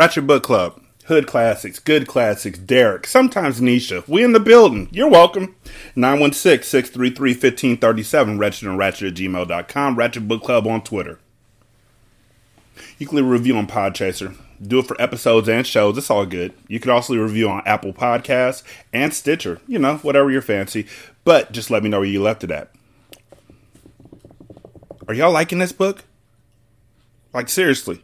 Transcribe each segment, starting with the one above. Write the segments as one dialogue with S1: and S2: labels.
S1: Ratchet Book Club. Hood Classics, Good Classics, Derek, sometimes Nisha. We in the building. You're welcome. 916-633-1537, Ratchet and Ratchet at gmail.com, Ratchet Book Club on Twitter. You can leave a review on Podchaser. Do it for episodes and shows. It's all good. You can also review on Apple Podcasts and Stitcher. You know, whatever your fancy. But just let me know where you left it at. Are y'all liking this book? Like, seriously.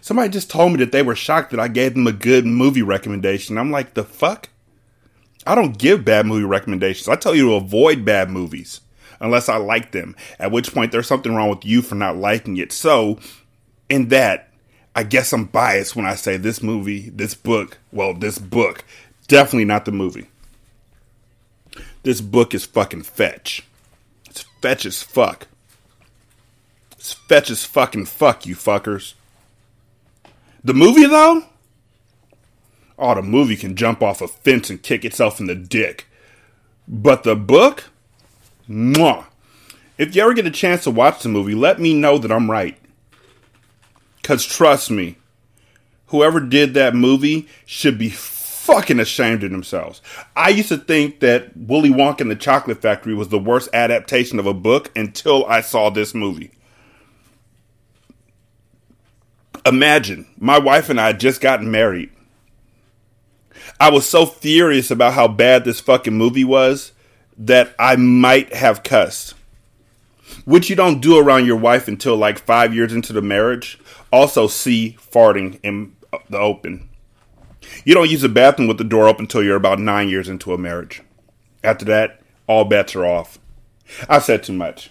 S1: Somebody just told me that they were shocked that I gave them a good movie recommendation. I'm like, the fuck? I don't give bad movie recommendations. I tell you to avoid bad movies unless I like them, at which point there's something wrong with you for not liking it. So, in that, I guess I'm biased when I say this movie, this book, well, this book, definitely not the movie. This book is fucking fetch. It's fetch as fuck. It's fetch as fucking fuck, you fuckers. The movie, though? Oh, the movie can jump off a fence and kick itself in the dick. But the book? Mwah. If you ever get a chance to watch the movie, let me know that I'm right. Because trust me, whoever did that movie should be fucking ashamed of themselves. I used to think that Willy Wonka and the Chocolate Factory was the worst adaptation of a book until I saw this movie. Imagine, my wife and I had just gotten married. I was so furious about how bad this fucking movie was that I might have cussed. Which you don't do around your wife until like five years into the marriage. Also, see farting in the open. You don't use the bathroom with the door open until you're about nine years into a marriage. After that, all bets are off. I've said too much.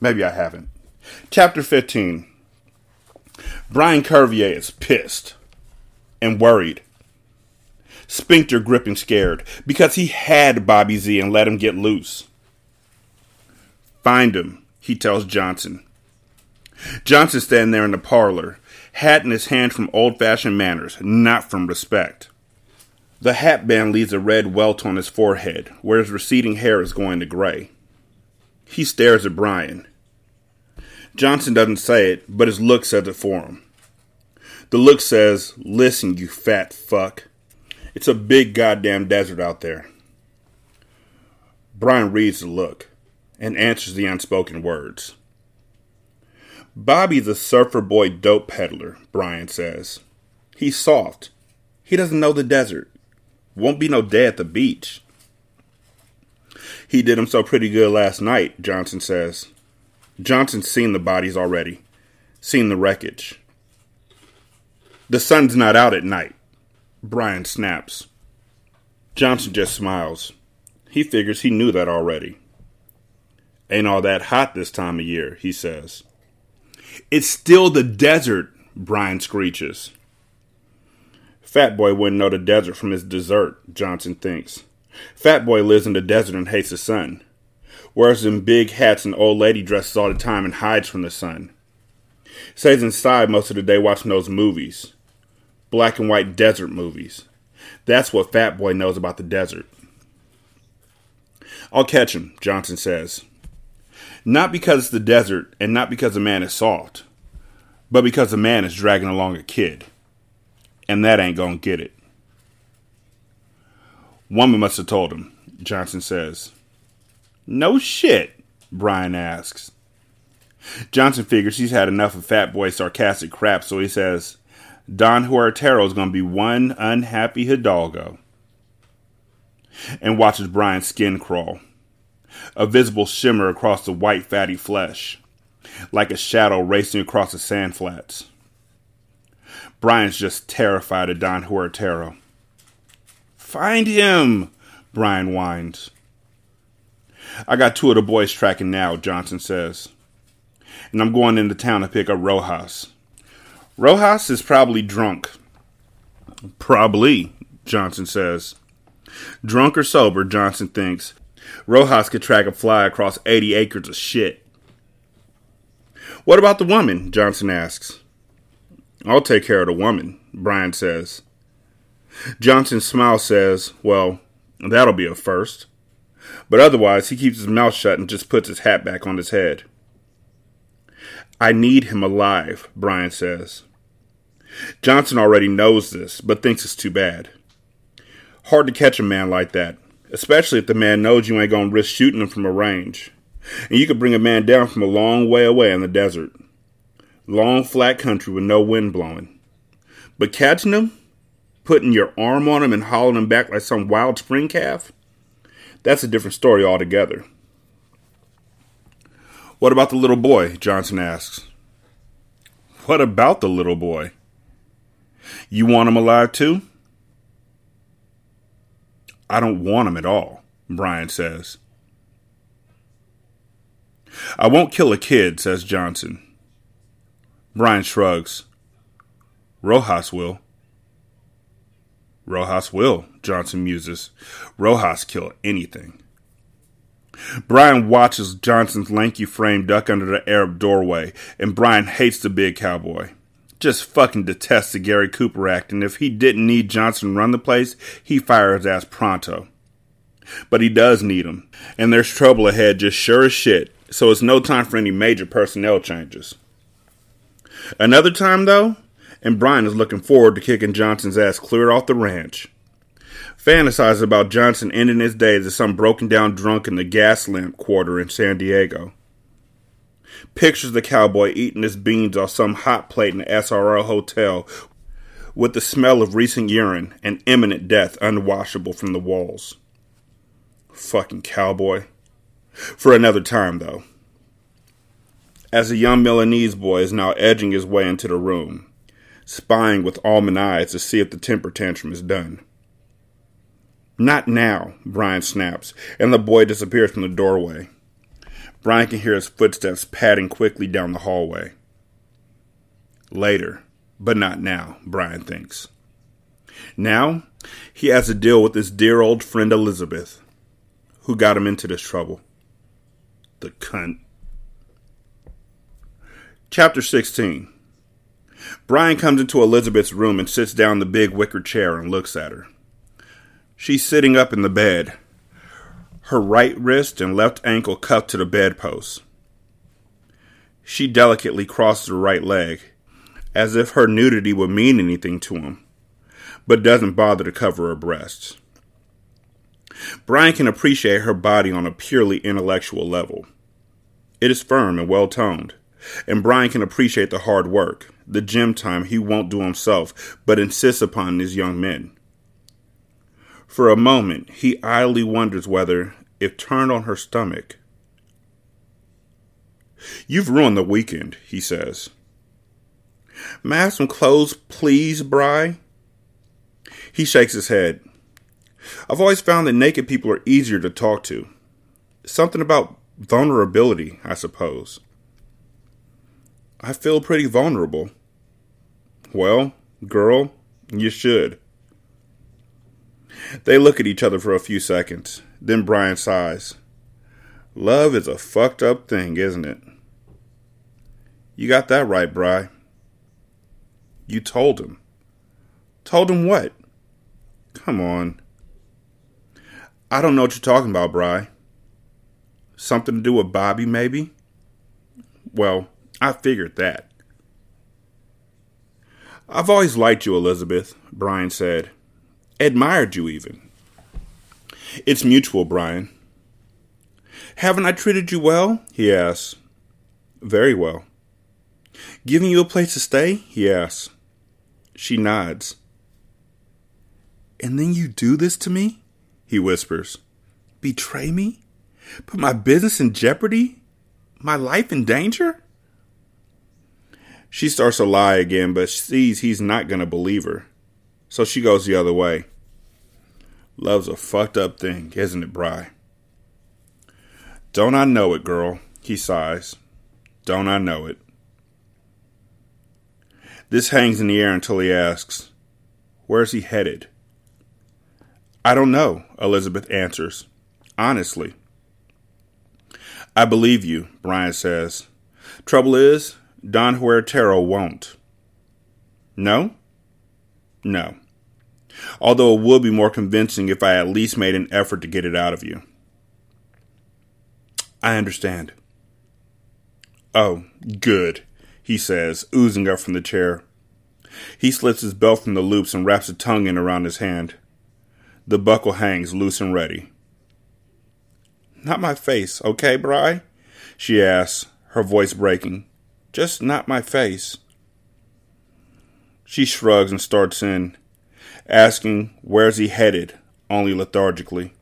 S1: Maybe I haven't. Chapter 15 Brian Cervier is pissed and worried. Sphincter gripping scared because he had Bobby Z and let him get loose. Find him, he tells Johnson. Johnson standing there in the parlor, hat in his hand from old fashioned manners, not from respect. The hat band leaves a red welt on his forehead, where his receding hair is going to gray. He stares at Brian. Johnson doesn't say it, but his look says it for him. The look says, Listen, you fat fuck. It's a big goddamn desert out there. Brian reads the look and answers the unspoken words. Bobby's a surfer boy dope peddler, Brian says. He's soft. He doesn't know the desert. Won't be no day at the beach. He did him so pretty good last night, Johnson says. Johnson's seen the bodies already, seen the wreckage. The sun's not out at night, Brian snaps. Johnson just smiles. He figures he knew that already. Ain't all that hot this time of year, he says. It's still the desert, Brian screeches. Fat Boy wouldn't know the desert from his dessert, Johnson thinks. Fat Boy lives in the desert and hates the sun wears them big hats and old lady dresses all the time and hides from the sun. Stays inside most of the day watching those movies. Black and white desert movies. That's what Fat Boy knows about the desert. I'll catch him, Johnson says. Not because it's the desert and not because the man is soft, but because the man is dragging along a kid. And that ain't gonna get it. Woman must have told him, Johnson says. No shit, Brian asks. Johnson figures he's had enough of Fat Boy's sarcastic crap, so he says, Don Huertero going to be one unhappy Hidalgo. And watches Brian's skin crawl, a visible shimmer across the white, fatty flesh, like a shadow racing across the sand flats. Brian's just terrified of Don Huertero. Find him, Brian whines. I got two of the boys tracking now, Johnson says. And I'm going into town to pick up Rojas. Rojas is probably drunk. Probably, Johnson says. Drunk or sober, Johnson thinks. Rojas could track a fly across 80 acres of shit. What about the woman? Johnson asks. I'll take care of the woman, Brian says. Johnson's smile says, Well, that'll be a first. But otherwise, he keeps his mouth shut and just puts his hat back on his head. I need him alive, Brian says. Johnson already knows this, but thinks it's too bad. Hard to catch a man like that, especially if the man knows you ain't gonna risk shooting him from a range. And you could bring a man down from a long way away in the desert. Long, flat country with no wind blowing. But catching him, putting your arm on him and hauling him back like some wild spring calf, that's a different story altogether. What about the little boy? Johnson asks. What about the little boy? You want him alive too? I don't want him at all, Brian says. I won't kill a kid, says Johnson. Brian shrugs. Rojas will. Rojas will, Johnson muses. Rojas kill anything. Brian watches Johnson's lanky frame duck under the Arab doorway, and Brian hates the big cowboy. Just fucking detests the Gary Cooper act, and if he didn't need Johnson run the place, he fires ass pronto. But he does need him, and there's trouble ahead just sure as shit, so it's no time for any major personnel changes. Another time, though, and Brian is looking forward to kicking Johnson's ass clear off the ranch fantasizes about Johnson ending his days as some broken down drunk in the gas lamp quarter in San Diego. Pictures the cowboy eating his beans off some hot plate in the SRO hotel with the smell of recent urine and imminent death unwashable from the walls. Fucking cowboy. For another time, though. As a young Milanese boy is now edging his way into the room, spying with almond eyes to see if the temper tantrum is done. Not now, Brian snaps, and the boy disappears from the doorway. Brian can hear his footsteps padding quickly down the hallway. Later, but not now, Brian thinks. Now, he has to deal with his dear old friend Elizabeth, who got him into this trouble. The cunt. Chapter 16 Brian comes into Elizabeth's room and sits down in the big wicker chair and looks at her. She's sitting up in the bed, her right wrist and left ankle cupped to the bedpost. She delicately crosses her right leg, as if her nudity would mean anything to him, but doesn't bother to cover her breasts. Brian can appreciate her body on a purely intellectual level. It is firm and well toned, and Brian can appreciate the hard work, the gym time he won't do himself, but insists upon his young men. For a moment, he idly wonders whether, if turned on her stomach, You've ruined the weekend, he says. May I have some clothes, please, Bry? He shakes his head. I've always found that naked people are easier to talk to. Something about vulnerability, I suppose. I feel pretty vulnerable. Well, girl, you should. They look at each other for a few seconds. Then Brian sighs. Love is a fucked up thing, isn't it? You got that right, Bry. You told him. Told him what? Come on. I don't know what you're talking about, Bry. Something to do with Bobby, maybe? Well, I figured that. I've always liked you, Elizabeth, Brian said admired you even. It's mutual, Brian. Haven't I treated you well? he asked. Very well. Giving you a place to stay? he asks. She nods. And then you do this to me? he whispers. Betray me? Put my business in jeopardy? My life in danger? She starts to lie again, but sees he's not going to believe her. So she goes the other way. Love's a fucked up thing, isn't it, Bry? Don't I know it, girl? He sighs. Don't I know it? This hangs in the air until he asks, Where's he headed? I don't know, Elizabeth answers. Honestly. I believe you, Brian says. Trouble is, Don Huertero won't. No? No. Although it would be more convincing if I at least made an effort to get it out of you. I understand. Oh, good, he says, oozing up from the chair. He slips his belt from the loops and wraps a tongue in around his hand. The buckle hangs loose and ready. Not my face, okay, Bry? She asks, her voice breaking. Just not my face. She shrugs and starts in, asking where's he headed, only lethargically.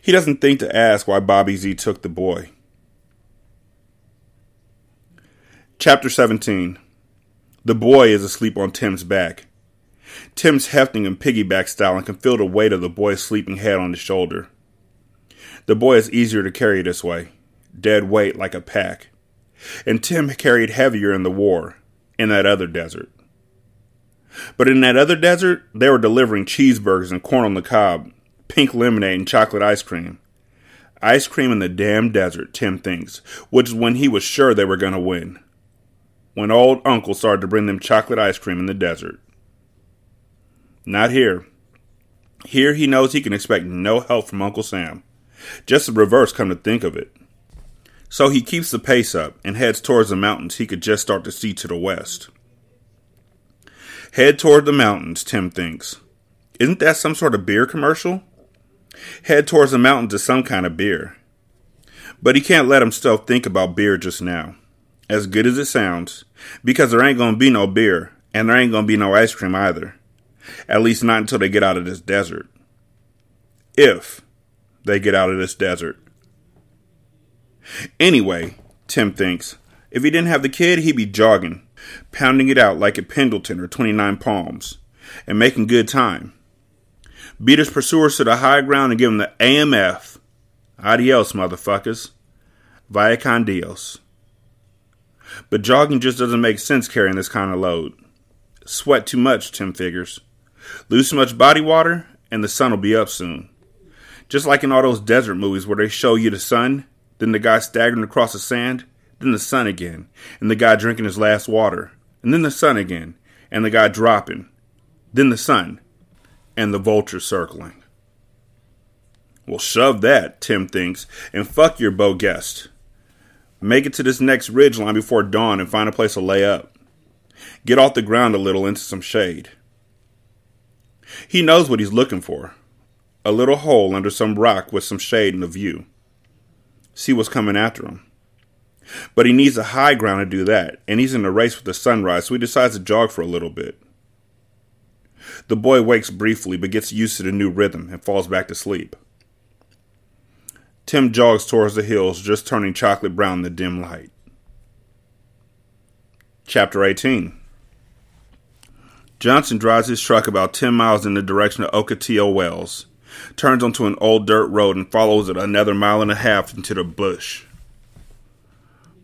S1: He doesn't think to ask why Bobby Z took the boy. Chapter 17 The boy is asleep on Tim's back. Tim's hefting him piggyback style and can feel the weight of the boy's sleeping head on his shoulder. The boy is easier to carry this way, dead weight like a pack. And Tim carried heavier in the war, in that other desert. But in that other desert, they were delivering cheeseburgers and corn on the cob, pink lemonade and chocolate ice cream. Ice cream in the damn desert, Tim thinks, which is when he was sure they were going to win. When old uncle started to bring them chocolate ice cream in the desert. Not here. Here he knows he can expect no help from Uncle Sam. Just the reverse, come to think of it. So he keeps the pace up and heads towards the mountains he could just start to see to the west. Head toward the mountains, Tim thinks. Isn't that some sort of beer commercial? Head towards the mountains is some kind of beer. But he can't let himself think about beer just now. As good as it sounds, because there ain't gonna be no beer, and there ain't gonna be no ice cream either. At least not until they get out of this desert. If they get out of this desert. Anyway, Tim thinks, if he didn't have the kid, he'd be jogging, pounding it out like at Pendleton or 29 Palms, and making good time. Beat his pursuers to the high ground and give them the AMF. Adios, motherfuckers. Vaya con Dios. But jogging just doesn't make sense carrying this kind of load. Sweat too much, Tim figures. Lose too much body water, and the sun will be up soon. Just like in all those desert movies where they show you the sun, then the guy staggering across the sand, then the sun again, and the guy drinking his last water, and then the sun again, and the guy dropping, then the sun, and the vulture circling. Well, shove that, Tim thinks, and fuck your Beau Geste. Make it to this next ridge line before dawn and find a place to lay up. Get off the ground a little into some shade. He knows what he's looking for a little hole under some rock with some shade in the view. See what's coming after him. But he needs a high ground to do that, and he's in a race with the sunrise, so he decides to jog for a little bit. The boy wakes briefly, but gets used to the new rhythm and falls back to sleep. Tim jogs towards the hills, just turning chocolate brown in the dim light. Chapter 18 Johnson drives his truck about 10 miles in the direction of Ocotillo Wells, turns onto an old dirt road, and follows it another mile and a half into the bush.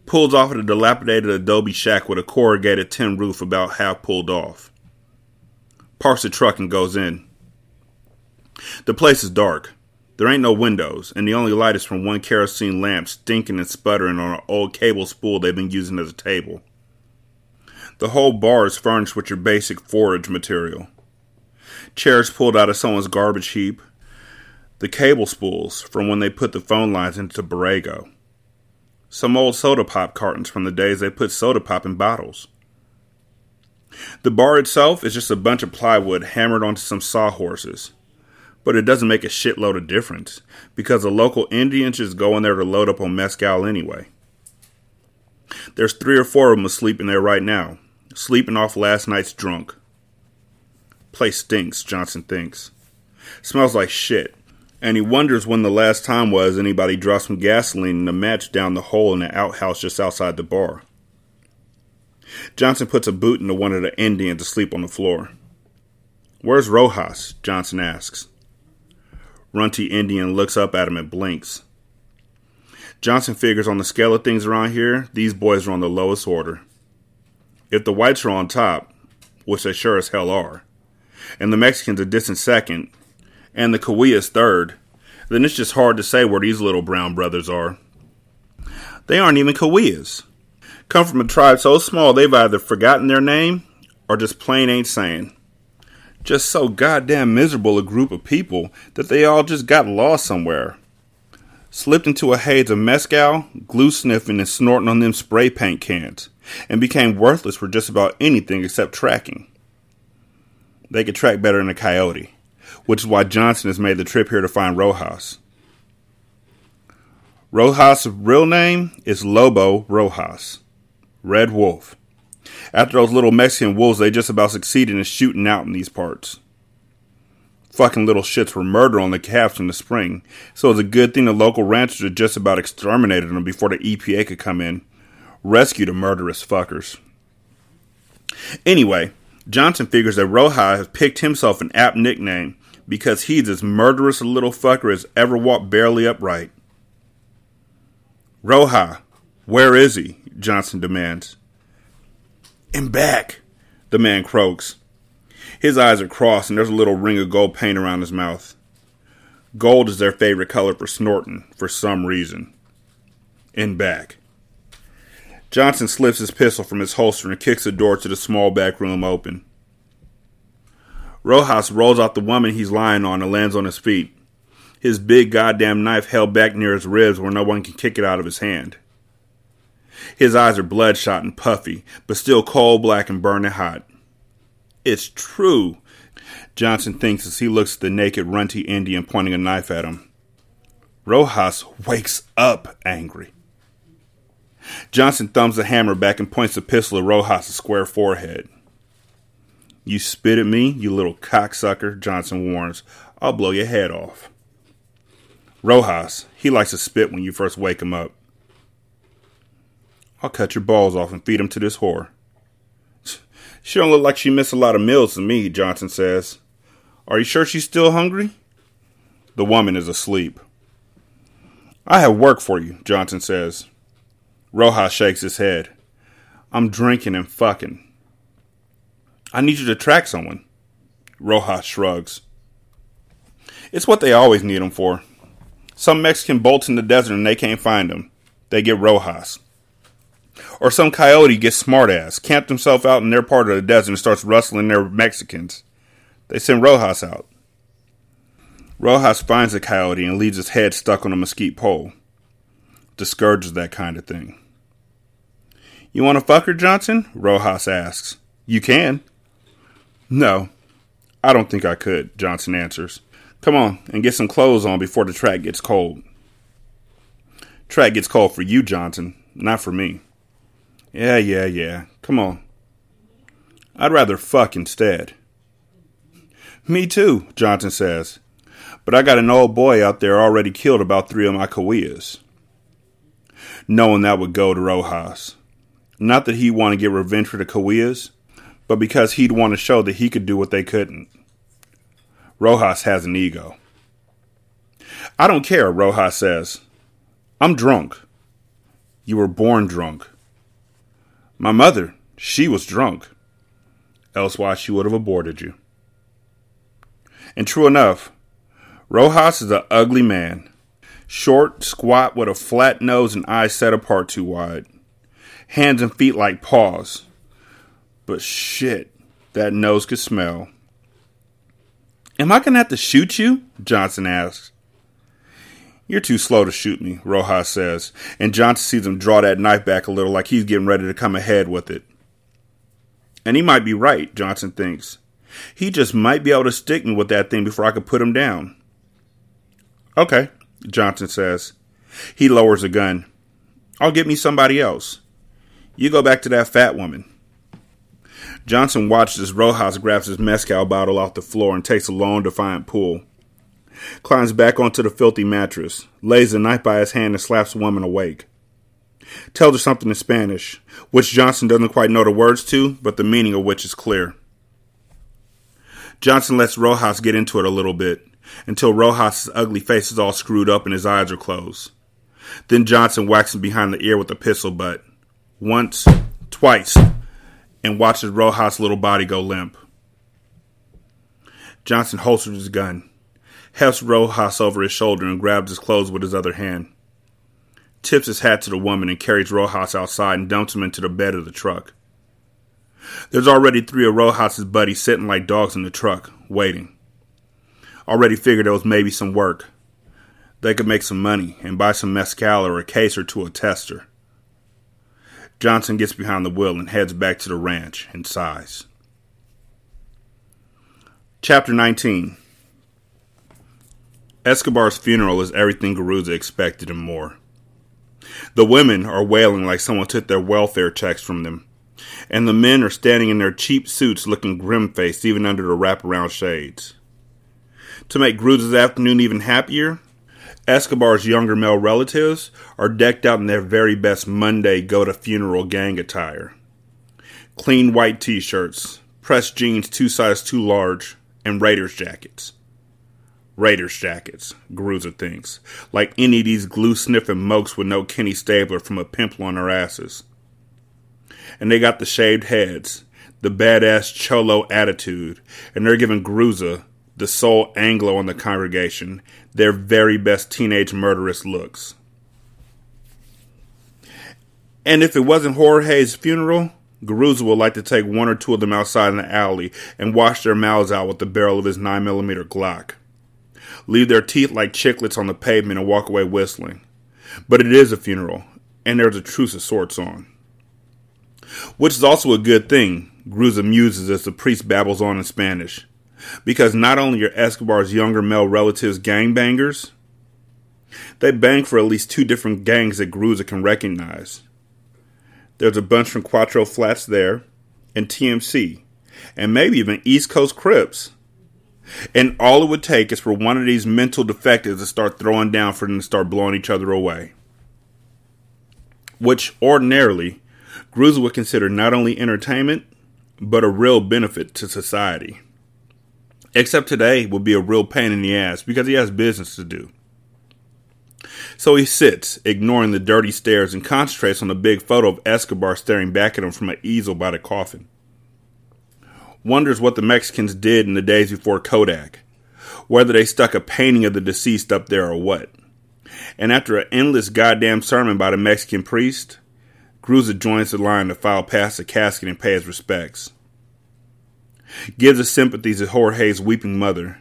S1: Pulls off at a dilapidated adobe shack with a corrugated tin roof about half pulled off. Parks the truck and goes in. The place is dark. There ain't no windows, and the only light is from one kerosene lamp stinking and sputtering on an old cable spool they've been using as a table. The whole bar is furnished with your basic forage material. Chairs pulled out of someone's garbage heap. The cable spools from when they put the phone lines into Borrego. Some old soda pop cartons from the days they put soda pop in bottles. The bar itself is just a bunch of plywood hammered onto some sawhorses. But it doesn't make a shitload of difference because the local Indians just go in there to load up on mezcal anyway. There's three or four of them asleep in there right now, sleeping off last night's drunk. Place stinks, Johnson thinks. Smells like shit, and he wonders when the last time was anybody dropped some gasoline in a match down the hole in the outhouse just outside the bar. Johnson puts a boot into one of the Indians asleep on the floor. Where's Rojas? Johnson asks. Runty Indian looks up at him and blinks. Johnson figures on the scale of things around here, these boys are on the lowest order. If the whites are on top, which they sure as hell are, and the Mexicans a distant second, and the Cahuillas third, then it's just hard to say where these little brown brothers are. They aren't even Cahuillas. Come from a tribe so small they've either forgotten their name or just plain ain't saying. Just so goddamn miserable a group of people that they all just got lost somewhere. Slipped into a haze of mescal, glue sniffing, and snorting on them spray paint cans, and became worthless for just about anything except tracking. They could track better than a coyote, which is why Johnson has made the trip here to find Rojas. Rojas' real name is Lobo Rojas, Red Wolf. After those little Mexican wolves, they just about succeeded in shooting out in these parts. Fucking little shits were murdered on the calves in the spring, so it's a good thing the local ranchers had just about exterminated them before the EPA could come in, rescue the murderous fuckers. Anyway, Johnson figures that Rojas has picked himself an apt nickname because he's as murderous a little fucker as ever walked barely upright. Rojas, where is he? Johnson demands. In back, the man croaks. His eyes are crossed and there's a little ring of gold paint around his mouth. Gold is their favorite color for snorting, for some reason. In back. Johnson slips his pistol from his holster and kicks the door to the small back room open. Rojas rolls off the woman he's lying on and lands on his feet, his big goddamn knife held back near his ribs where no one can kick it out of his hand. His eyes are bloodshot and puffy, but still coal black and burning hot. It's true, Johnson thinks as he looks at the naked, runty Indian pointing a knife at him. Rojas wakes up angry. Johnson thumbs the hammer back and points the pistol at Rojas' square forehead. You spit at me, you little cocksucker, Johnson warns. I'll blow your head off. Rojas, he likes to spit when you first wake him up. I'll cut your balls off and feed them to this whore. She don't look like she missed a lot of meals to me, Johnson says. Are you sure she's still hungry? The woman is asleep. I have work for you, Johnson says. Rojas shakes his head. I'm drinking and fucking. I need you to track someone. Rojas shrugs. It's what they always need him for. Some Mexican bolts in the desert and they can't find him. They get Rojas. Or some coyote gets smartass, camped himself out in their part of the desert and starts rustling their Mexicans. They send Rojas out. Rojas finds the coyote and leaves his head stuck on a mesquite pole. Discourages that kind of thing. You want to fuck her, Johnson? Rojas asks. You can. No, I don't think I could, Johnson answers. Come on and get some clothes on before the track gets cold. Track gets cold for you, Johnson, not for me. Yeah, yeah, yeah. Come on. I'd rather fuck instead. Me too, Johnson says. But I got an old boy out there already killed about three of my Cahuillas. Knowing that would go to Rojas. Not that he'd want to get revenge for the Cahuillas, but because he'd want to show that he could do what they couldn't. Rojas has an ego. I don't care, Rojas says. I'm drunk. You were born drunk. My mother, she was drunk. Else why she would have aborted you. And true enough, Rojas is an ugly man. Short, squat, with a flat nose and eyes set apart too wide. Hands and feet like paws. But shit, that nose could smell. Am I gonna have to shoot you? Johnson asks. You're too slow to shoot me, Rojas says, and Johnson sees him draw that knife back a little like he's getting ready to come ahead with it. And he might be right, Johnson thinks. He just might be able to stick me with that thing before I could put him down. Okay, Johnson says. He lowers the gun. I'll get me somebody else. You go back to that fat woman. Johnson watches as Rojas grabs his mezcal bottle off the floor and takes a long, defiant pull. Climbs back onto the filthy mattress, lays the knife by his hand, and slaps the woman awake. Tells her something in Spanish, which Johnson doesn't quite know the words to, but the meaning of which is clear. Johnson lets Rojas get into it a little bit, until Rojas' ugly face is all screwed up and his eyes are closed. Then Johnson whacks him behind the ear with a pistol butt. Once, twice, and watches Rojas' little body go limp. Johnson holsters his gun, hefts Rojas over his shoulder, and grabs his clothes with his other hand. Tips his hat to the woman and carries Rojas outside and dumps him into the bed of the truck. There's already three of Rojas' buddies sitting like dogs in the truck, waiting. Already figured there was maybe some work. They could make some money and buy some mezcal or a case or two of tester. Johnson gets behind the wheel and heads back to the ranch and sighs. Chapter 19 Escobar's funeral is everything Garuza expected and more. The women are wailing like someone took their welfare checks from them, and the men are standing in their cheap suits looking grim faced even under the wraparound shades. To make Garuza's afternoon even happier, Escobar's younger male relatives are decked out in their very best Monday go to funeral gang attire. Clean white t shirts, pressed jeans two sizes too large, and Raiders jackets. Raiders jackets, Garuza thinks, like any of these glue sniffing mokes would know Kenny Stabler from a pimple on their asses. And they got the shaved heads, the badass cholo attitude, and they're giving Garuza the sole Anglo in the congregation, their very best teenage murderous looks. And if it wasn't Jorge's funeral, Garuza would like to take one or two of them outside in the alley and wash their mouths out with the barrel of his 9mm Glock. Leave their teeth like chiclets on the pavement and walk away whistling. But it is a funeral, and there's a truce of sorts on. Which is also a good thing, Garuza muses as the priest babbles on in Spanish because not only are Escobar's younger male relatives gangbangers, they bang for at least two different gangs that Garuza can recognize. There's a bunch from Cuatro Flats there, and TMC, and maybe even East Coast Crips. And all it would take is for one of these mental defectives to start throwing down for them to start blowing each other away. Which ordinarily, Garuza would consider not only entertainment, but a real benefit to society. Except today will be a real pain in the ass because he has business to do. So he sits, ignoring the dirty stares, and concentrates on the big photo of Escobar staring back at him from an easel by the coffin. Wonders what the Mexicans did in the days before Kodak, whether they stuck a painting of the deceased up there or what. And after an endless goddamn sermon by the Mexican priest, Garuza joins the line to file past the casket and pay his respects gives his sympathies to Jorge's weeping mother,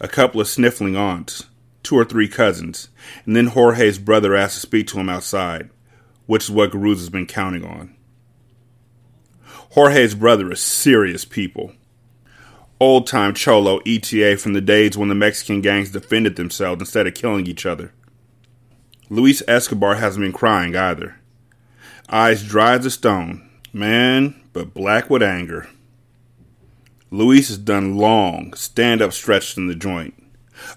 S1: a couple of sniffling aunts, two or three cousins, and then Jorge's brother asks to speak to him outside, which is what Garuza's been counting on. Jorge's brother is serious people. Old time Cholo ETA from the days when the Mexican gangs defended themselves instead of killing each other. Luis Escobar hasn't been crying either. Eyes dry as a stone, man, but black with anger. Luis has done long, stand up stretched in the joint,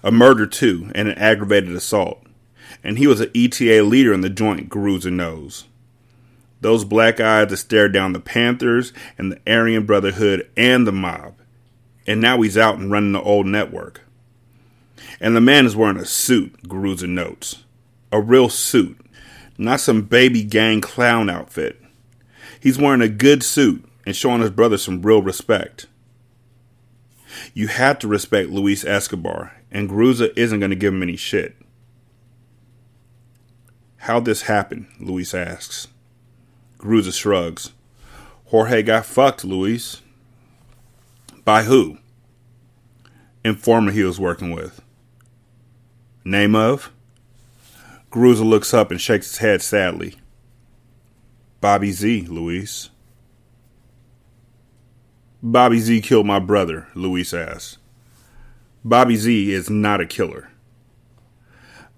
S1: a murder too, and an aggravated assault. And he was an ETA leader in the joint, Garuza knows. Those black eyes that stared down the Panthers and the Aryan Brotherhood and the mob. And now he's out and running the old network. And the man is wearing a suit, Garuza notes. A real suit, not some baby gang clown outfit. He's wearing a good suit and showing his brother some real respect. You have to respect Luis Escobar, and Garuza isn't going to give him any shit. How'd this happen? Luis asks. Garuza shrugs. Jorge got fucked, Luis. By who? Informer he was working with. Name of? Garuza looks up and shakes his head sadly. Bobby Z, Luis. Bobby Z killed my brother, Luis asks. Bobby Z is not a killer.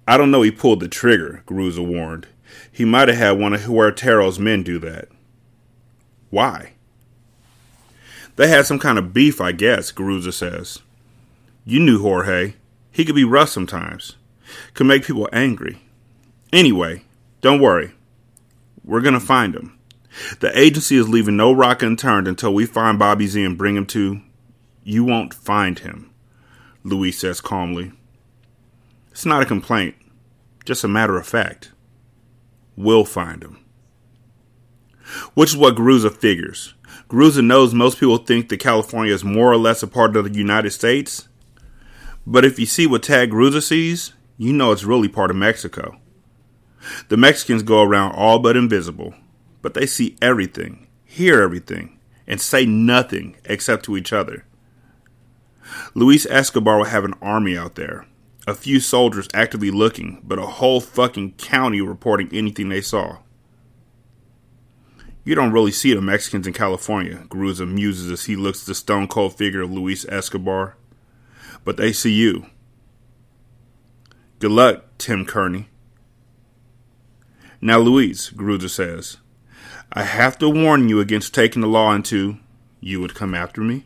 S1: I don't know he pulled the trigger, Garuza warned. He might have had one of Huertero's men do that. Why? They had some kind of beef, I guess, Garuza says. You knew Jorge. He could be rough sometimes. Could make people angry. Anyway, don't worry. We're gonna find him. The agency is leaving no rock unturned until we find Bobby Z and bring him to. You won't find him, Luis says calmly. It's not a complaint, just a matter of fact. We'll find him. Which is what Garuza figures. Garuza knows most people think that California is more or less a part of the United States. But if you see what Tag Garuza sees, you know it's really part of Mexico. The Mexicans go around all but invisible, but they see everything, hear everything, and say nothing except to each other. Luis Escobar will have an army out there. A few soldiers actively looking, but a whole fucking county reporting anything they saw. You don't really see the Mexicans in California, Garuza muses as he looks at the stone cold figure of Luis Escobar. But they see you. Good luck, Tim Kearney. Now, Luis, Garuza says, I have to warn you against taking the law into you would come after me.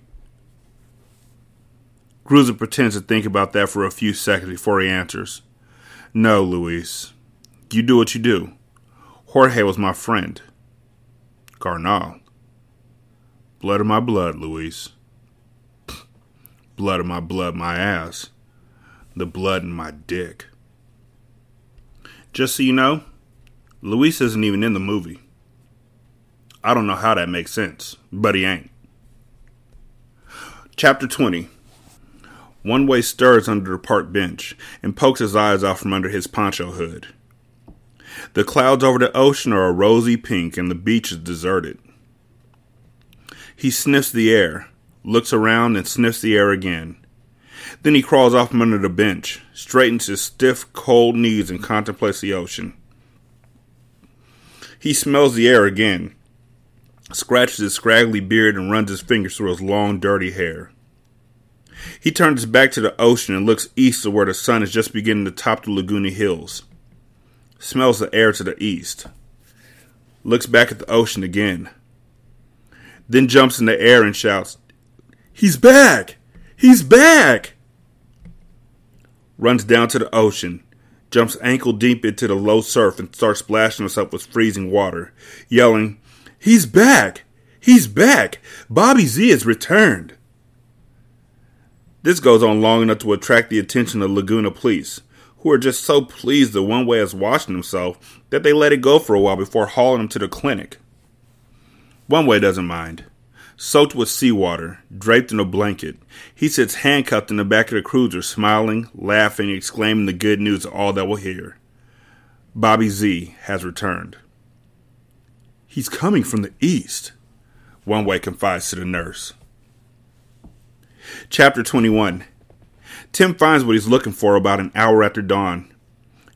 S1: Garuza pretends to think about that for a few seconds before he answers. No, Luis. You do what you do. Jorge was my friend. Carnal. Blood of my blood, Luis. Blood of my blood, my ass. The blood in my dick. Just so you know, Luis isn't even in the movie. I don't know how that makes sense, but he ain't. Chapter 20 One Way stirs under the park bench and pokes his eyes out from under his poncho hood. The clouds over the ocean are a rosy pink and the beach is deserted. He sniffs the air, looks around, and sniffs the air again. Then he crawls off from under the bench, straightens his stiff, cold knees, and contemplates the ocean. He smells the air again, scratches his scraggly beard, and runs his fingers through his long, dirty hair. He turns his back to the ocean and looks east to where the sun is just beginning to top the Laguna Hills smells the air to the east, looks back at the ocean again, then jumps in the air and shouts, He's back! He's back! Runs down to the ocean, jumps ankle deep into the low surf and starts splashing himself with freezing water, yelling, He's back! He's back! Bobby Z has returned! This goes on long enough to attract the attention of Laguna police, who are just so pleased that One Way is washing himself that they let it go for a while before hauling him to the clinic. One Way doesn't mind. Soaked with seawater, draped in a blanket, he sits handcuffed in the back of the cruiser, smiling, laughing, exclaiming the good news of all that will hear. Bobby Z has returned. He's coming from the east, One Way confides to the nurse. Chapter 21 Tim finds what he's looking for about an hour after dawn.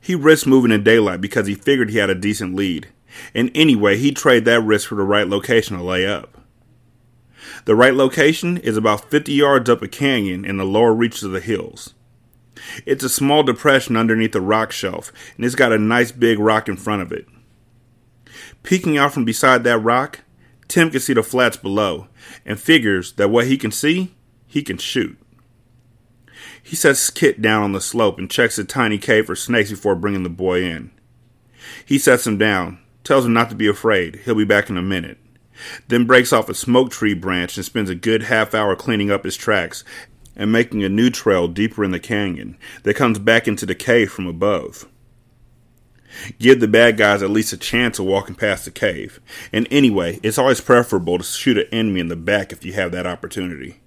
S1: He risks moving in daylight because he figured he had a decent lead. And anyway, he'd trade that risk for the right location to lay up. The right location is about 50 yards up a canyon in the lower reaches of the hills. It's a small depression underneath a rock shelf, and it's got a nice big rock in front of it. Peeking out from beside that rock, Tim can see the flats below, and figures that what he can see, he can shoot. He sets Kit down on the slope and checks the tiny cave for snakes before bringing the boy in. He sets him down, tells him not to be afraid, he'll be back in a minute. Then breaks off a smoke tree branch and spends a good half hour cleaning up his tracks and making a new trail deeper in the canyon that comes back into the cave from above. Give the bad guys at least a chance of walking past the cave. And anyway, it's always preferable to shoot an enemy in the back if you have that opportunity.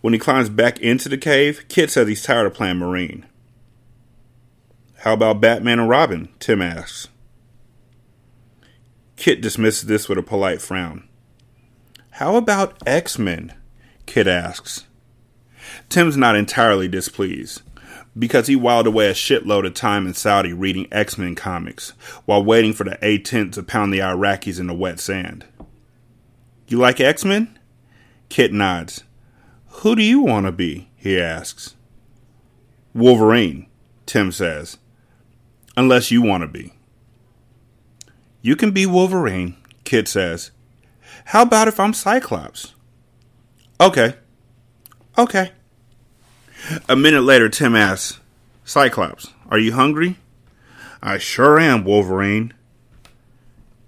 S1: When he climbs back into the cave, Kit says he's tired of playing Marine. How about Batman and Robin? Tim asks. Kit dismisses this with a polite frown. How about X Men? Kit asks. Tim's not entirely displeased, because he whiled away a shitload of time in Saudi reading X Men comics while waiting for the A 10 to pound the Iraqis in the wet sand. You like X Men? Kit nods. Who do you want to be? he asks. Wolverine, Tim says. Unless you want to be. You can be Wolverine, Kit says. How about if I'm Cyclops? Okay. Okay. A minute later, Tim asks, Cyclops, are you hungry? I sure am, Wolverine.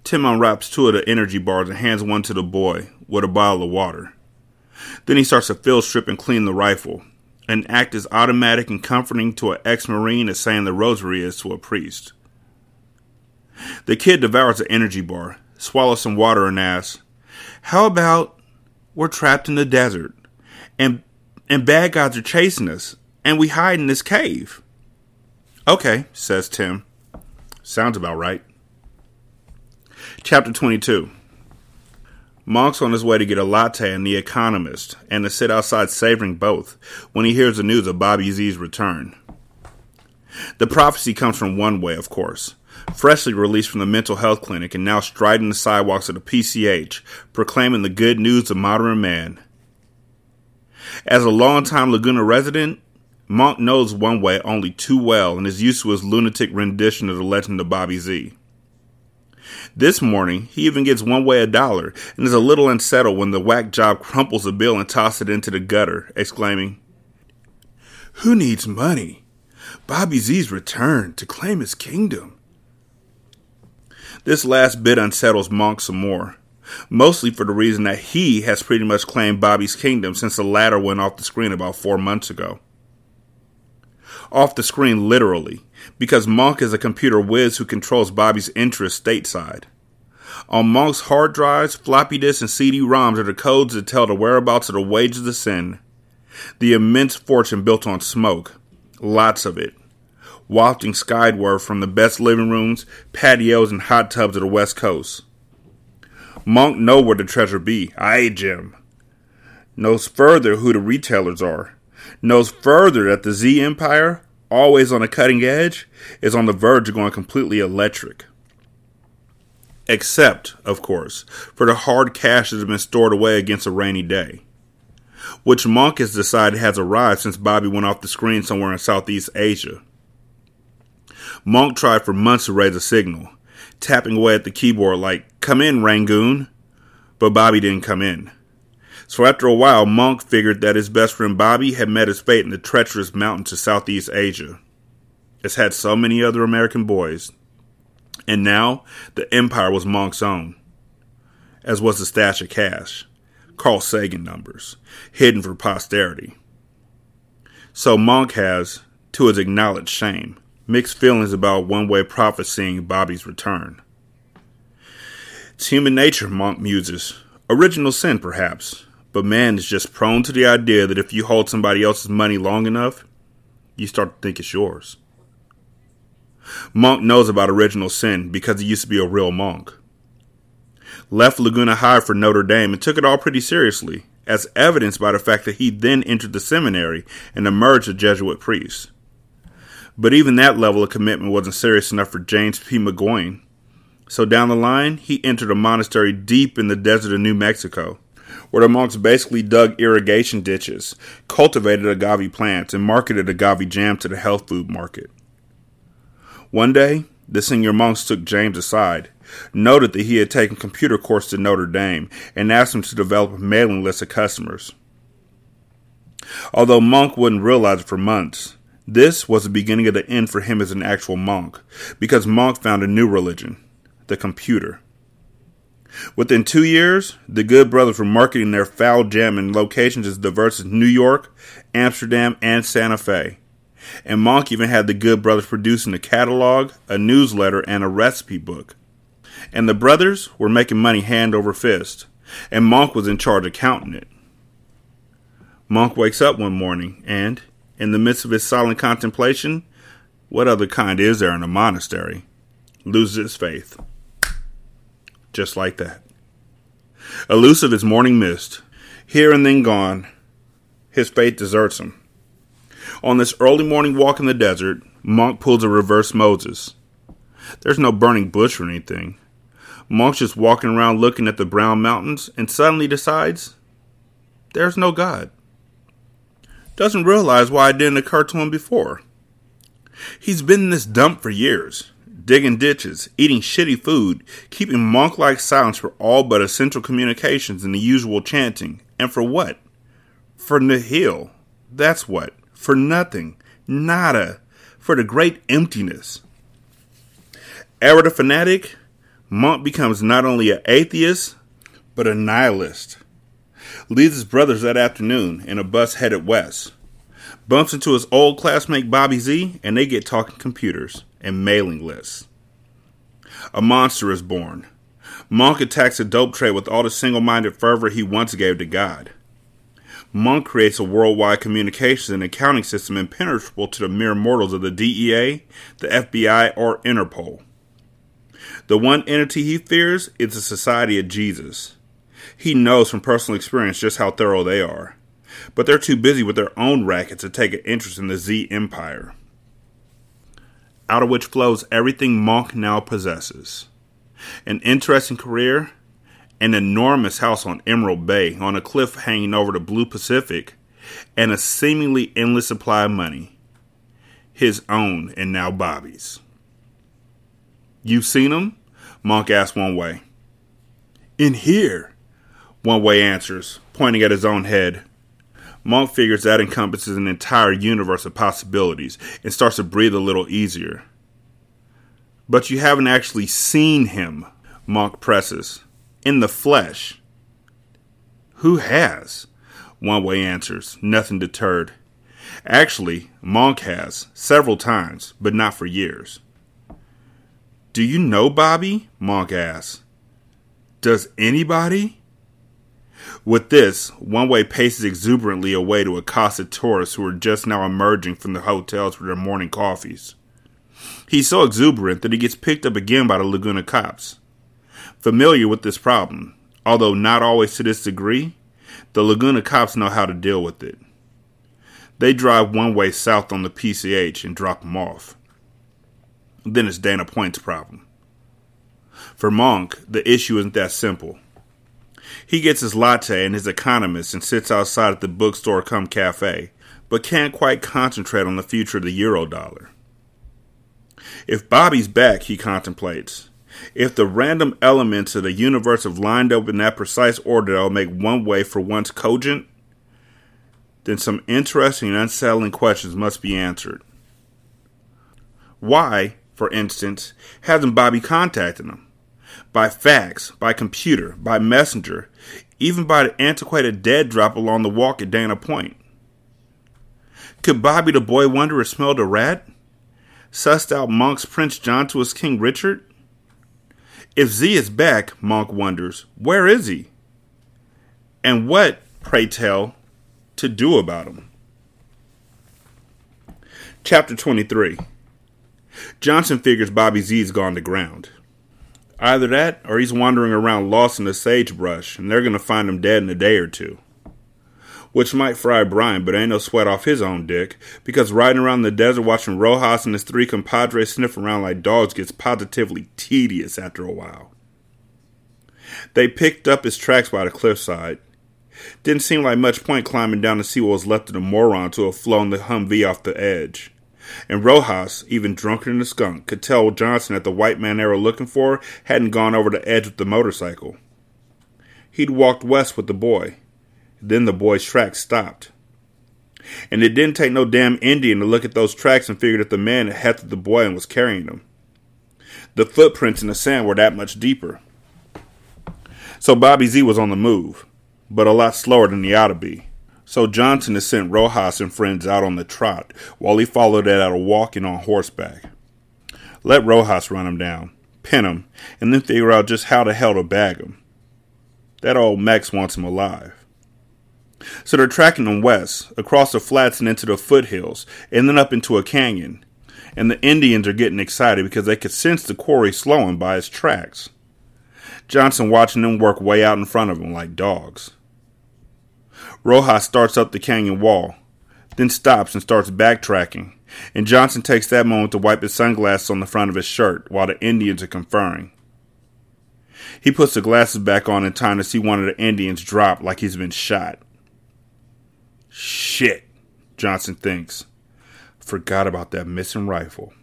S1: Tim unwraps two of the energy bars and hands one to the boy with a bottle of water. Then he starts to field strip and clean the rifle, an act as automatic and comforting to an ex Marine as saying the rosary is to a priest. The kid devours the energy bar, swallows some water, and asks, How about we're trapped in the desert and and bad guys are chasing us and we hide in this cave? Okay, says Tim. Sounds about right. Chapter 22 Monk's on his way to get a latte and The Economist and to sit outside savoring both when he hears the news of Bobby Z's return. The prophecy comes from one way, of course, freshly released from the mental health clinic and now striding the sidewalks of the PCH, proclaiming the good news of modern man. As a longtime Laguna resident, Monk knows one way only too well and is used to his lunatic rendition of the legend of Bobby Z. This morning, he even gets one way a dollar and is a little unsettled when the whack job crumples a bill and tosses it into the gutter, exclaiming, Who needs money? Bobby Z's returned to claim his kingdom. This last bit unsettles Monk some more, mostly for the reason that he has pretty much claimed Bobby's kingdom since the latter went off the screen about four months ago. Off the screen, literally, because Monk is a computer whiz who controls Bobby's interests stateside. On Monk's hard drives, floppy disks, and CD-ROMs are the codes that tell the whereabouts of the wages of sin. The immense fortune built on smoke. Lots of it. Wafting skyward from the best living rooms, patios, and hot tubs of the West Coast. Monk know where the treasure be. Aye, Jim. Knows further who the retailers are. Knows further that the Z Empire always on the cutting edge, is on the verge of going completely electric. Except, of course, for the hard cash that has been stored away against a rainy day. Which Monk has decided has arrived since Bobby went off the screen somewhere in Southeast Asia. Monk tried for months to raise a signal, tapping away at the keyboard like, Come in, Rangoon. But Bobby didn't come in. So after a while, Monk figured that his best friend Bobby had met his fate in the treacherous mountains of Southeast Asia. as had so many other American boys. And now, the empire was Monk's own, as was the stash of cash, Carl Sagan numbers, hidden for posterity. So Monk has, to his acknowledged shame, mixed feelings about one way prophesying Bobby's return. It's human nature, Monk muses. Original sin, perhaps, but man is just prone to the idea that if you hold somebody else's money long enough, you start to think it's yours. Monk knows about original sin because he used to be a real monk. Left Laguna High for Notre Dame and took it all pretty seriously, as evidenced by the fact that he then entered the seminary and emerged a Jesuit priest. But even that level of commitment wasn't serious enough for James P. McGowan. So down the line, he entered a monastery deep in the desert of New Mexico where the monks basically dug irrigation ditches, cultivated agave plants, and marketed agave jam to the health food market. One day, the senior monks took James aside, noted that he had taken computer course at Notre Dame, and asked him to develop a mailing list of customers. Although Monk wouldn't realize it for months, this was the beginning of the end for him as an actual monk, because Monk found a new religion, the computer. Within two years, the Good Brothers were marketing their foul jam in locations as diverse as New York, Amsterdam, and Santa Fe. And Monk even had the Good Brothers producing a catalog, a newsletter, and a recipe book. And the brothers were making money hand over fist, and Monk was in charge of counting it. Monk wakes up one morning and, in the midst of his silent contemplation, what other kind is there in a monastery, loses his faith just like that. Elusive as morning mist, here and then gone, his faith deserts him. On this early morning walk in the desert, Monk pulls a reverse Moses. There's no burning bush or anything. Monk's just walking around looking at the brown mountains and suddenly decides there's no God. Doesn't realize why it didn't occur to him before. He's been in this dump for years digging ditches, eating shitty food, keeping monk like silence for all but essential communications and the usual chanting. And for what? For nihil. That's what. For nothing. Nada. For the great emptiness. Ever the fanatic, Monk becomes not only an atheist, but a nihilist. Leaves his brothers that afternoon in a bus headed west. Bumps into his old classmate Bobby Z, and they get talking computers and mailing lists. A monster is born. Monk attacks a dope trade with all the single minded fervor he once gave to God. Monk creates a worldwide communications and accounting system impenetrable to the mere mortals of the DEA, the FBI, or Interpol. The one entity he fears is the Society of Jesus. He knows from personal experience just how thorough they are, but they're too busy with their own rackets to take an interest in the Z Empire out of which flows everything Monk now possesses. An interesting career, an enormous house on Emerald Bay on a cliff hanging over the blue Pacific, and a seemingly endless supply of money. His own and now Bobby's. You've seen him? Monk asked one way. In here, one way answers, pointing at his own head. Monk figures that encompasses an entire universe of possibilities and starts to breathe a little easier. But you haven't actually seen him, Monk presses, in the flesh. Who has? One way answers, nothing deterred. Actually, Monk has, several times, but not for years. Do you know Bobby? Monk asks. Does anybody? With this, One Way paces exuberantly away to accosted tourists who are just now emerging from the hotels for their morning coffees. He's so exuberant that he gets picked up again by the Laguna cops. Familiar with this problem, although not always to this degree, the Laguna cops know how to deal with it. They drive one way south on the PCH and drop him off. Then it's Dana Point's problem. For Monk, the issue isn't that simple. He gets his latte and his economist and sits outside at the bookstore come cafe, but can't quite concentrate on the future of the euro dollar. If Bobby's back, he contemplates, if the random elements of the universe have lined up in that precise order that will make one way for once cogent, then some interesting and unsettling questions must be answered. Why, for instance, hasn't Bobby contacted him? by fax, by computer, by messenger, even by the antiquated dead drop along the walk at Dana Point. Could Bobby the Boy Wonder have smelled a rat? Sussed out Monk's Prince John to his King Richard? If Z is back, Monk wonders, where is he? And what, pray tell, to do about him? Chapter 23 Johnson figures Bobby Z's gone to ground. Either that, or he's wandering around lost in the sagebrush, and they're going to find him dead in a day or two. Which might fry Brian, but ain't no sweat off his own dick, because riding around the desert watching Rojas and his three compadres sniff around like dogs gets positively tedious after a while. They picked up his tracks by the cliffside. Didn't seem like much point climbing down to see what was left of the moron to have flown the Humvee off the edge and Rojas, even drunker than a skunk, could tell Johnson that the white man they were looking for hadn't gone over the edge with the motorcycle. He'd walked west with the boy. Then the boy's tracks stopped. And it didn't take no damn Indian to look at those tracks and figure that the man had hefted the boy and was carrying him. The footprints in the sand were that much deeper. So Bobby Z was on the move, but a lot slower than he ought to be. So Johnson has sent Rojas and friends out on the trot while he followed it out of walking on horseback. Let Rojas run him down, pin him, and then figure out just how the hell to bag him. That old Mex wants him alive. So they're tracking him west, across the flats and into the foothills, and then up into a canyon. And the Indians are getting excited because they could sense the quarry slowing by his tracks. Johnson watching them work way out in front of him like dogs. Rojas starts up the canyon wall, then stops and starts backtracking, and Johnson takes that moment to wipe his sunglasses on the front of his shirt while the Indians are conferring. He puts the glasses back on in time to see one of the Indians drop like he's been shot. Shit, Johnson thinks. Forgot about that missing rifle.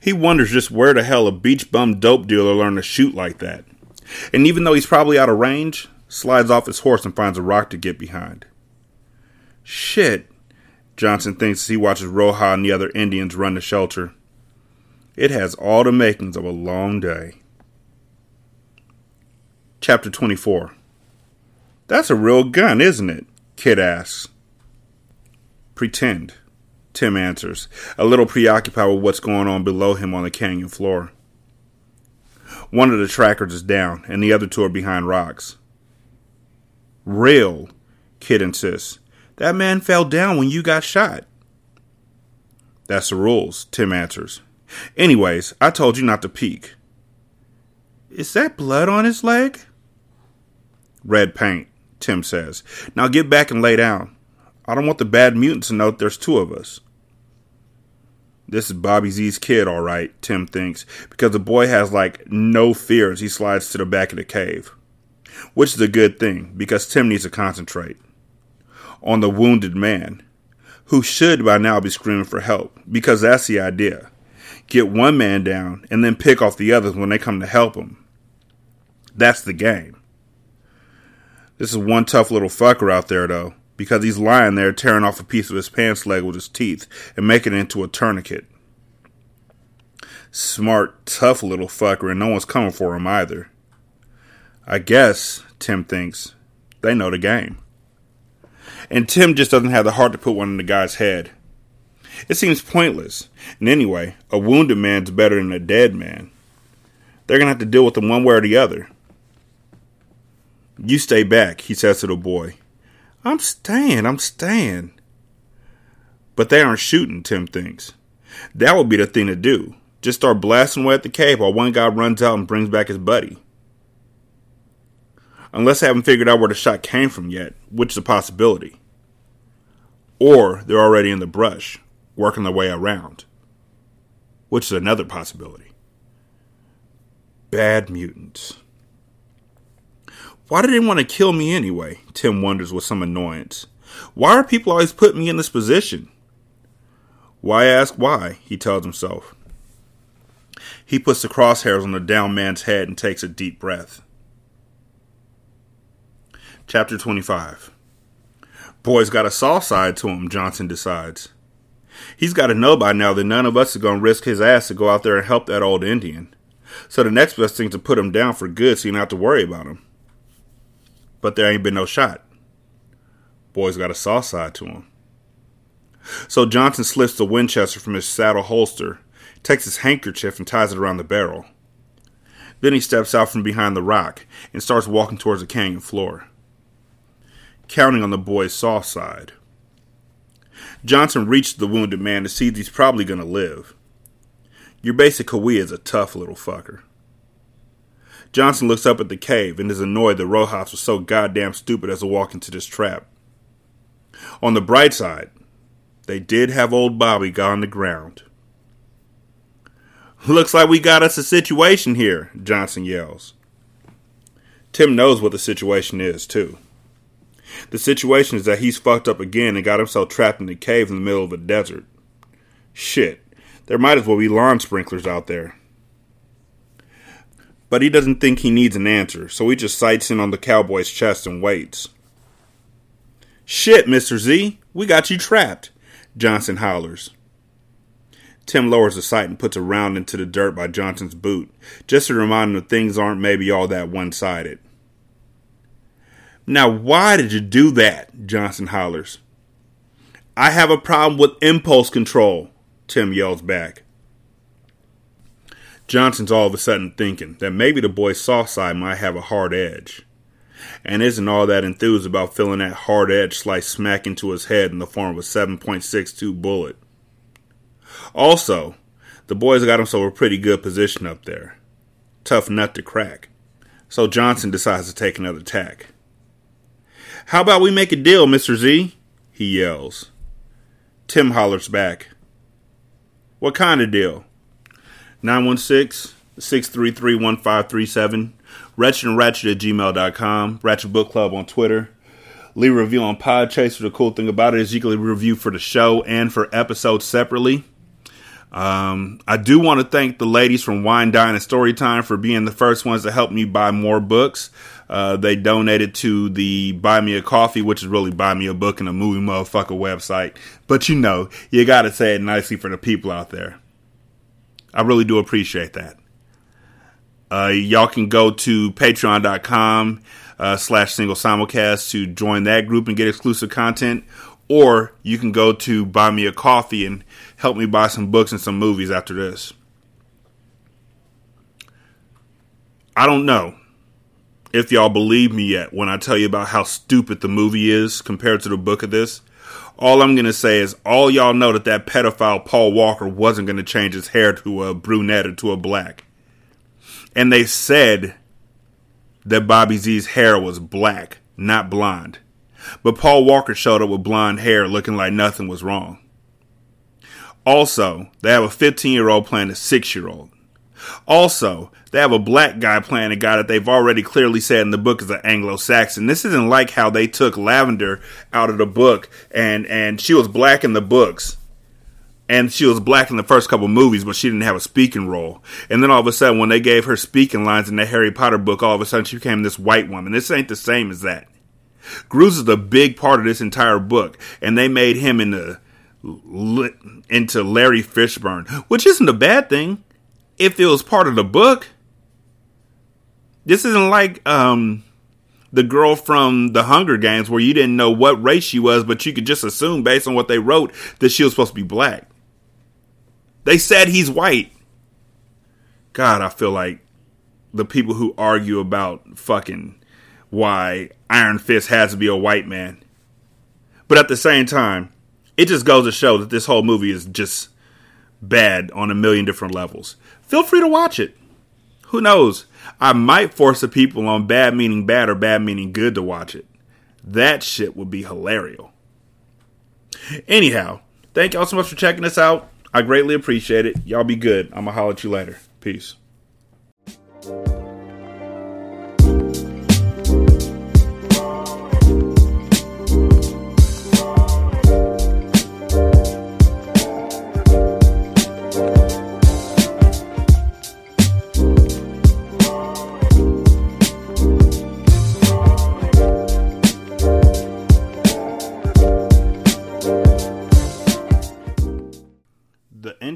S1: He wonders just where the hell a beach bum dope dealer learned to shoot like that. And even though he's probably out of range, slides off his horse and finds a rock to get behind. Shit, Johnson thinks as he watches Roja and the other Indians run to shelter. It has all the makings of a long day. Chapter 24 That's a real gun, isn't it? Kid asks. Pretend, Tim answers, a little preoccupied with what's going on below him on the canyon floor. One of the trackers is down, and the other two are behind rocks. Real, Kid insists. That man fell down when you got shot. That's the rules, Tim answers. Anyways, I told you not to peek. Is that blood on his leg? Red paint, Tim says. Now get back and lay down. I don't want the bad mutants to know there's two of us. This is Bobby Z's kid, all right, Tim thinks, because the boy has like no fear as he slides to the back of the cave. Which is a good thing, because Tim needs to concentrate on the wounded man, who should by now be screaming for help, because that's the idea. Get one man down and then pick off the others when they come to help him. That's the game. This is one tough little fucker out there, though, because he's lying there tearing off a piece of his pants leg with his teeth and making it into a tourniquet. Smart, tough little fucker, and no one's coming for him either. I guess, Tim thinks, they know the game. And Tim just doesn't have the heart to put one in the guy's head. It seems pointless. And anyway, a wounded man's better than a dead man. They're going to have to deal with him one way or the other. You stay back, he says to the boy. I'm staying, I'm staying. But they aren't shooting, Tim thinks. That would be the thing to do. Just start blasting away at the cave while one guy runs out and brings back his buddy. Unless they haven't figured out where the shot came from yet, which is a possibility. Or they're already in the brush, working their way around, which is another possibility. Bad mutants. Why did they want to kill me anyway? Tim wonders with some annoyance. Why are people always putting me in this position? Why ask why? He tells himself. He puts the crosshairs on the down man's head and takes a deep breath. Chapter 25 Boy's got a soft side to him, Johnson decides. He's got to know by now that none of us is going to risk his ass to go out there and help that old Indian. So the next best thing to put him down for good so you don't have to worry about him but there ain't been no shot. Boy's got a soft side to him. So Johnson slips the Winchester from his saddle holster, takes his handkerchief and ties it around the barrel. Then he steps out from behind the rock and starts walking towards the canyon floor, counting on the boy's soft side. Johnson reaches the wounded man to see if he's probably going to live. Your basic Kawi is a tough little fucker. Johnson looks up at the cave and is annoyed that Rojas was so goddamn stupid as to walk into this trap. On the bright side, they did have old Bobby got on the ground. Looks like we got us a situation here, Johnson yells. Tim knows what the situation is, too. The situation is that he's fucked up again and got himself trapped in a cave in the middle of a desert. Shit, there might as well be lawn sprinklers out there but he doesn't think he needs an answer, so he just sights in on the cowboy's chest and waits. Shit, Mr. Z, we got you trapped, Johnson hollers. Tim lowers the sight and puts a round into the dirt by Johnson's boot, just to remind him that things aren't maybe all that one sided. Now, why did you do that? Johnson hollers. I have a problem with impulse control, Tim yells back. Johnson's all of a sudden thinking that maybe the boy's soft side might have a hard edge, and isn't all that enthused about feeling that hard edge slice smack into his head in the form of a 7.62 bullet. Also, the boy's got himself a pretty good position up there. Tough nut to crack. So Johnson decides to take another tack. How about we make a deal, Mr. Z? He yells. Tim hollers back. What kind of deal? 916 633 1537. Wretched and Ratchet at gmail.com. Ratchet Book Club on Twitter. Leave a review on Podchaser. The cool thing about it is you can leave a review for the show and for episodes separately. Um, I do want to thank the ladies from Wine, Dine, and Storytime for being the first ones to help me buy more books. Uh, they donated to the Buy Me a Coffee, which is really Buy Me a Book and a Movie Motherfucker website. But you know, you gotta say it nicely for the people out there. I really do appreciate that. Uh, y'all can go to patreon.com uh, slash single simulcast to join that group and get exclusive content. Or you can go to buy me a coffee and help me buy some books and some movies after this. I don't know if y'all believe me yet when I tell you about how stupid the movie is compared to the book of this. All I'm going to say is all y'all know that that pedophile Paul Walker wasn't going to change his hair to a brunette or to a black. And they said that Bobby Z's hair was black, not blonde. But Paul Walker showed up with blonde hair looking like nothing was wrong. Also, they have a 15 year old playing a 6 year old. Also, they have a black guy playing a guy that they've already clearly said in the book is an Anglo-Saxon. This isn't like how they took Lavender out of the book and and she was black in the books. And she was black in the first couple movies, but she didn't have a speaking role. And then all of a sudden, when they gave her speaking lines in the Harry Potter book, all of a sudden she became this white woman. This ain't the same as that. Gruz is a big part of this entire book, and they made him into into Larry Fishburne, which isn't a bad thing if it was part of the book. This isn't like um, the girl from the Hunger Games where you didn't know what race she was, but you could just assume based on what they wrote that she was supposed to be black. They said he's white. God, I feel like the people who argue about fucking why Iron Fist has to be a white man. But at the same time, it just goes to show that this whole movie is just bad on a million different levels. Feel free to watch it. Who knows? I might force the people on bad meaning bad or bad meaning good to watch it. That shit would be hilarious. Anyhow, thank y'all so much for checking us out. I greatly appreciate it. Y'all be good. I'm going to holler at you later. Peace.